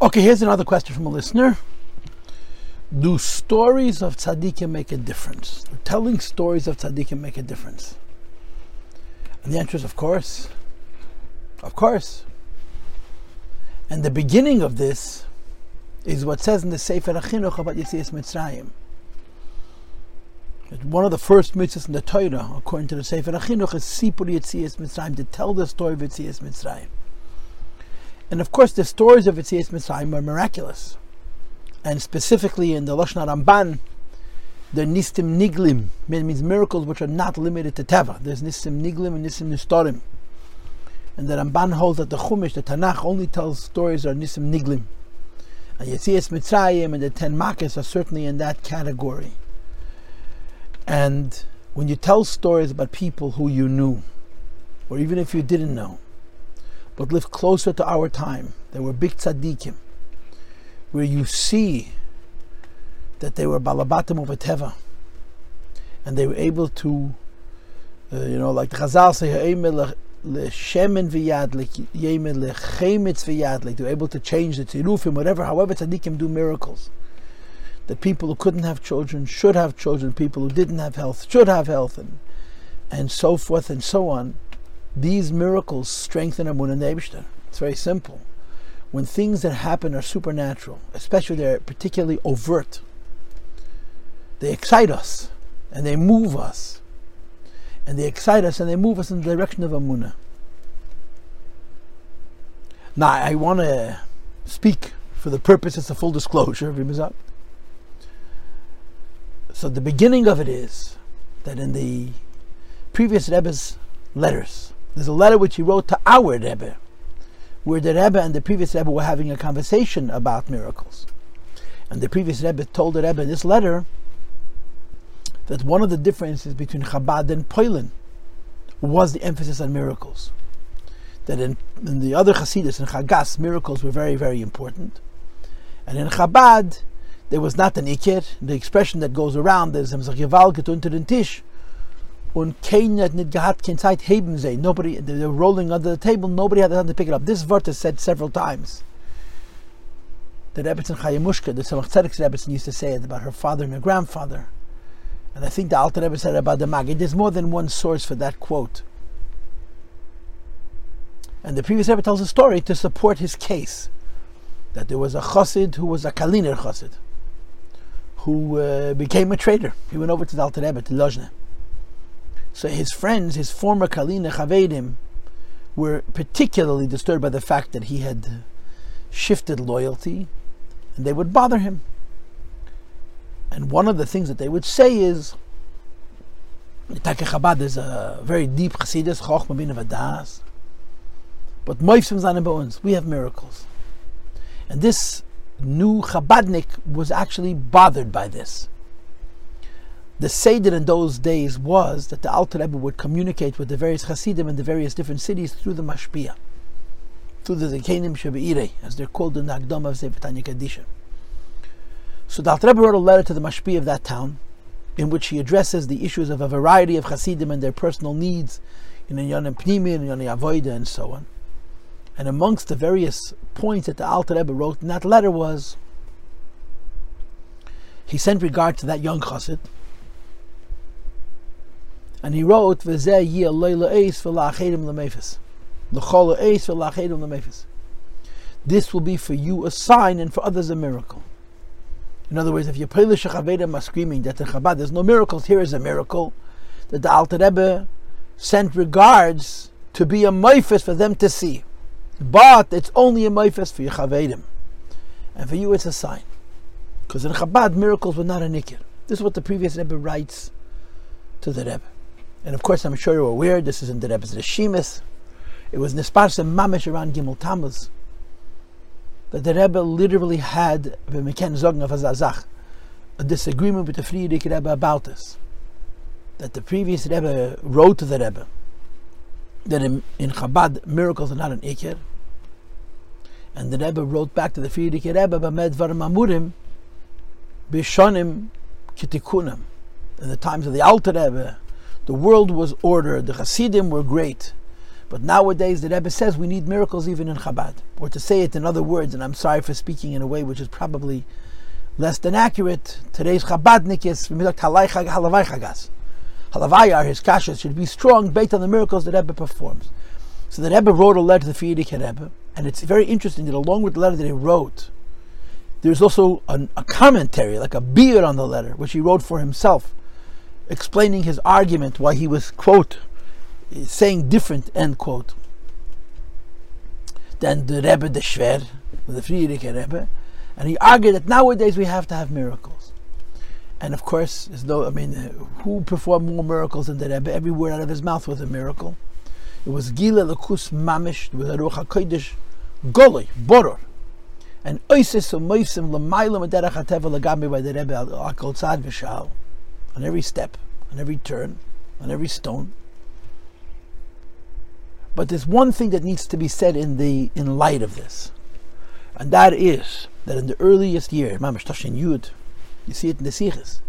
Okay, here's another question from a listener. Do stories of tzaddikim make a difference? Telling stories of tzaddikim make a difference? And the answer is, of course. Of course. And the beginning of this is what says in the Sefer HaChinuch about Yitzias Mitzrayim. One of the first mitzvahs in the Torah, according to the Sefer HaChinuch, is Sipur Yitzias Mitzrayim, to tell the story of Yitzias Mitzrayim. And of course, the stories of Yitzias Mitzrayim are miraculous. And specifically in the Lashon Ramban, the Nistim Niglim, means miracles which are not limited to Teva. There's Nistim Niglim and Nistim Nistorim. And the Ramban holds that the Chumash, the Tanakh, only tells stories of Nistim Niglim. And Yitzias Mitzrayim and the Ten Makkos are certainly in that category. And when you tell stories about people who you knew, or even if you didn't know, but lived closer to our time. They were big tzaddikim, where you see that they were balabatim of a teva, and they were able to, uh, you know, like the Chazal say. They were able to change the tzirufim, whatever, however tzaddikim do miracles. That people who couldn't have children should have children, people who didn't have health should have health, and, and so forth and so on these miracles strengthen Amunah. It's very simple. When things that happen are supernatural, especially they're particularly overt, they excite us and they move us. And they excite us and they move us in the direction of Amunah. Now, I want to speak for the purpose. purposes of full disclosure, So, the beginning of it is that in the previous Rebbe's letters, there's a letter which he wrote to our Rebbe, where the Rebbe and the previous Rebbe were having a conversation about miracles. And the previous Rebbe told the Rebbe in this letter that one of the differences between Chabad and Poilin was the emphasis on miracles. That in, in the other Hasidus, in Chagas, miracles were very, very important. And in Chabad, there was not an ikir. The expression that goes around is unter den Tisch und keiner hat nicht gehabt, keine Zeit heben. Nobody, they were rolling under the table, nobody had the time to pick it up. This word is said several times. The Rebbetzin Chayamushka, the Tzemach Tzedek's Rebbetzin used to say it about her father and her grandfather. And I think the Alter Rebbe said about the Maggid. There's more than one source for that quote. And the previous Rebbe tells a story to support his case that there was a chassid who was a Kaliner chassid who uh, became a trader. He went over to the Alter Rebbe, to Lozhne. So his friends, his former Kaliner Chavedim, were particularly disturbed by the fact that he had shifted loyalty, and they would bother him. And one of the things that they would say is, Take Chabad is a very deep Chassidus, Chochma bin but Moifsim Zanim we have miracles. And this new Chabadnik was actually bothered by this the Seder in those days was that the Alter Rebbe would communicate with the various Hasidim in the various different cities through the Mashpia, through the Zekenim Shebe'irei, as they're called in the Agdom of Sefer Kadisha. So the Alter Rebbe wrote a letter to the Mashpia of that town, in which he addresses the issues of a variety of Hasidim and their personal needs, in Yonim Pnimi, in Yonim Avoida, and so on. And amongst the various points that the Alter Rebbe wrote in that letter was, he sent regard to that young Chassid, and he wrote. This will be for you a sign and for others a miracle. In other words, if your Polish Chavedim are screaming that in Chabad there's no miracles, here is a miracle that the Alter Rebbe sent regards to be a meifes for them to see. But it's only a meifes for your Chavedim. And for you it's a sign. Because in Chabad, miracles were not a nikir. This is what the previous Rebbe writes to the Rebbe. And of course, I'm sure you're aware, this is in the Rebbe's Reshimis. It was Nisparsa Mamish around Gimel Tammuz. That the Rebbe literally had, a disagreement with the Frierdiker Rebbe about this. That the previous Rebbe wrote to the Rebbe that in, in Chabad, miracles are not an Iker. And the Rebbe wrote back to the Frierdiker Rebbe, Bamed Varam Amurim, Bishonim Kitikunim. In the times of the Alter Rebbe, The world was ordered. The Hasidim were great. But nowadays, the Rebbe says we need miracles even in Chabad. Or to say it in other words, and I'm sorry for speaking in a way which is probably less than accurate. Today's Chabadnik is halavai his kashas should be strong based on the miracles that Rebbe performs. So the Rebbe wrote a letter to the Frierdiker Rebbe, and it's very interesting that along with the letter that he wrote, there's also an, a commentary, like a beard on the letter, which he wrote for himself, explaining his argument why he was, quote, saying different, end quote, than the Rebbe the Shver, the Frierdiker Rebbe. And he argued that nowadays we have to have miracles. And of course, as though, I mean, who performed more miracles than the Rebbe? Every word out of his mouth was a miracle. It was Gila Lakus Mamish, with a Ruach HaKodesh, Goloi, Boror. And Oisis Umoisim Lamailam Aderach HaTeva Lagami by the Rebbe Akol Tzad V'Shal. On every step, on every turn, on every stone. But there's one thing that needs to be said in the in light of this, and that is that in the earliest year, Mamash Tashin Yud, you see it in the Sikhs,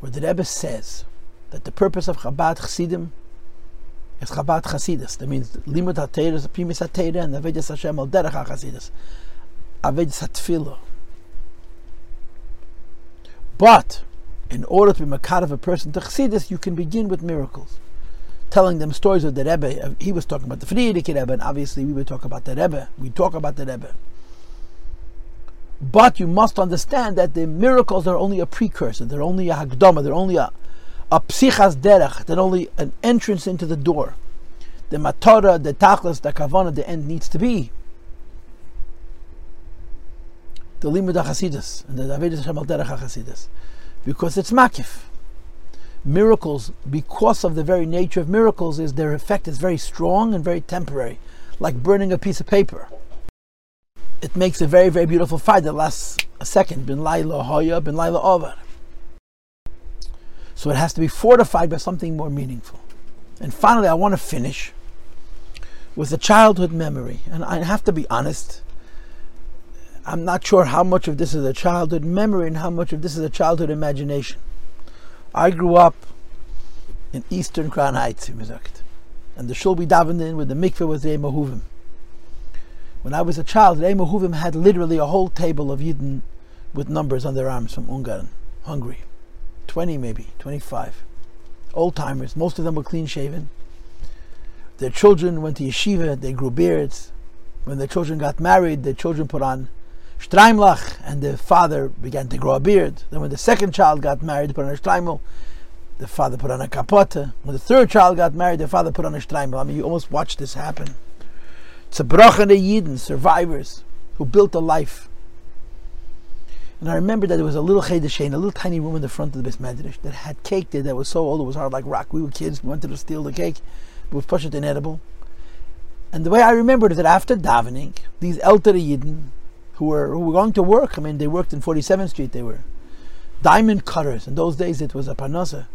where the Rebbe says that the purpose of Chabad Chassidim is Chabad Chassidus. That means Limud HaTeirah is a Primis HaTeirah and Avedis Hashem al Derech HaChassidus. Avedis HaTfilah. But in order to be makar of a person to Chassidus, you can begin with miracles telling them stories of the Rebbe. Uh, he was talking about the Frierdiker Rebbe, and obviously we would talk about the Rebbe. We talk about the Rebbe. But you must understand that the miracles are only a precursor. They're only a hagdama. They're only a, a psichas derech. They're only an entrance into the door. The matara, the tachlis, the kavana, the end needs to be the limud hasidus and the davidus shemal derech hasidus, because it's makif miracles, because of the very nature of miracles, is their effect is very strong and very temporary, like burning a piece of paper. It makes a very, very beautiful fire that lasts a second. Bin Laila Hoya, Bin Laila Over. So it has to be fortified by something more meaningful. And finally, I want to finish with a childhood memory. And I have to be honest, I'm not sure how much of this is a childhood memory and how much of this is a childhood imagination. I grew up in Eastern Crown Heights, and the shul we davened in with the mikveh was the Mahuvim. When I was a child, the Mahuvim had literally a whole table of Yidden with numbers on their arms from Ungarn, Hungary. 20 maybe, 25. Old timers, most of them were clean shaven. Their children went to yeshiva, they grew beards. When their children got married, their children put on Streimlach, and the father began to grow a beard. Then, when the second child got married, put on a Streimel. The father put on a kapote. When the third child got married, the father put on a Streimel. I mean, you almost watched this happen. It's a brochen Yidden, survivors who built a life. And I remember that there was a little Chedesh a little tiny room in the front of the Bais Medrash that had cake there that was so old it was hard like rock. We were kids, we wanted to steal the cake, but was pushed it inedible. And the way I remembered is that after davening, these elderly Yidden, who were who were going to work. I mean, they worked in 47th Street. They were diamond cutters. In those days, it was a parnasa.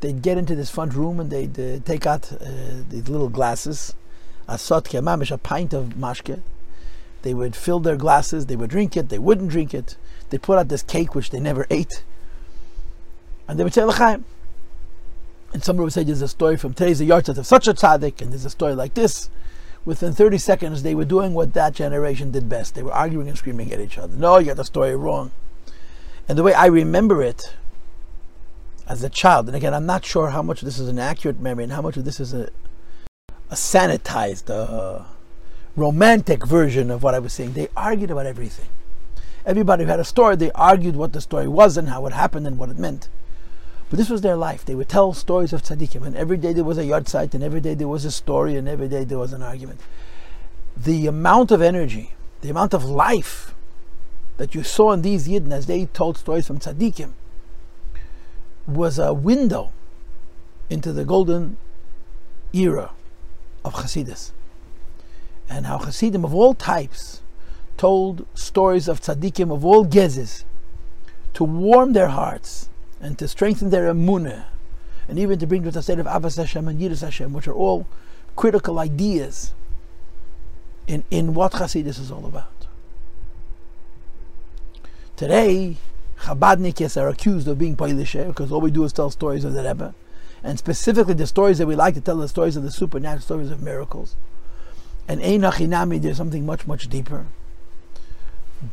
They'd get into this front room and they'd uh, take out uh, these little glasses, a sotke mamish, a pint of mashke. They would fill their glasses. They would drink it. They wouldn't drink it. They put out this cake which they never ate, and they would say l'chaim. And somebody would say, "There's a story from today's the of such a tzaddik, and there's a story like this." within 30 seconds, they were doing what that generation did best. They were arguing and screaming at each other. No, you got the story wrong. And the way I remember it as a child, and again, I'm not sure how much this is an accurate memory and how much of this is a, a sanitized, uh, romantic version of what I was saying. They argued about everything. Everybody who had a story, they argued what the story was and how it happened and what it meant. But this was their life. They would tell stories of tzaddikim, and every day there was a yahrzeit, and every day there was a story, and every day there was an argument. The amount of energy, the amount of life that you saw in these yidden as they told stories from tzaddikim was a window into the golden era of Hasidus. And how Hasidim of all types told stories of tzaddikim of all gezes to warm their hearts and to strengthen their emunah, and even to bring to the state of Abbas Hashem and Yiras Hashem, which are all critical ideas in, in what Hasidus is all about. Today, Chabadniks are accused of being Pailishe because all we do is tell stories of the Rebbe. And specifically the stories that we like to tell, the stories of the supernatural, stories of miracles. And Einachinami, there's something much, much deeper.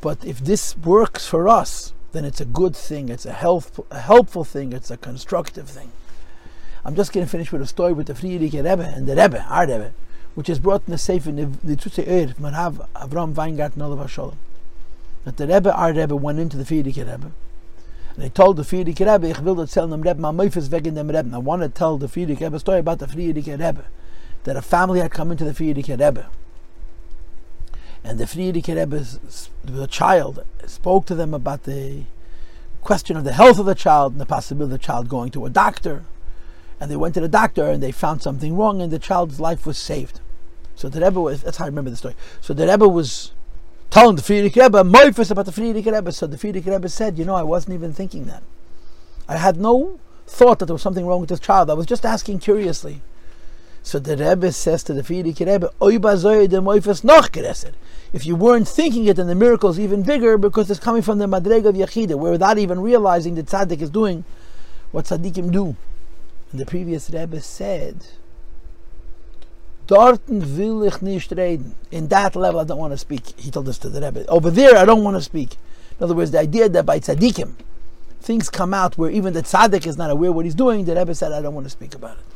But if this works for us, then it's a good thing, it's a, helpful, a helpful thing, it's a constructive thing. I'm just going to finish with a story with the Frierdiker Rebbe and the Rebbe, our Rebbe, which is brought in the Sefer, the Tutsi Eir, Marhav Avram Weingarten Olav. That the Rebbe, our Rebbe, went into the Frierdiker Rebbe and he told the Frierdiker Rebbe, ich will erzählen dem Rebbe, my wife is wegen dem Rebbe. I want to tell the Frierdiker Rebbe a story about the Frierdiker Rebbe, that a family had come into the Frierdiker Rebbe. And the Frierdiker Rebbe, the child, spoke to them about the question of the health of the child and the possibility of the child going to a doctor. And they went to the doctor and they found something wrong and the child's life was saved. So the Rebbe was, that's how I remember the story. So the Rebbe was telling the Frierdiker Rebbe, Moifus about the Frierdiker Rebbe. So the Frierdiker Rebbe said, you know, I wasn't even thinking that. I had no thought that there was something wrong with this child. I was just asking curiously. So the Rebbe says to the Frierdiker Rebbe, If you weren't thinking it, then the miracle is even bigger because it's coming from the Madreg of Yachida, where without even realizing the tzaddik is doing what tzaddikim do. And the previous Rebbe said, Dorten will ich nicht reden. In that level, I don't want to speak. He told this to the Rebbe. Over there, I don't want to speak. In other words, the idea that by tzaddikim, things come out where even the tzaddik is not aware what he's doing, the Rebbe said, I don't want to speak about it.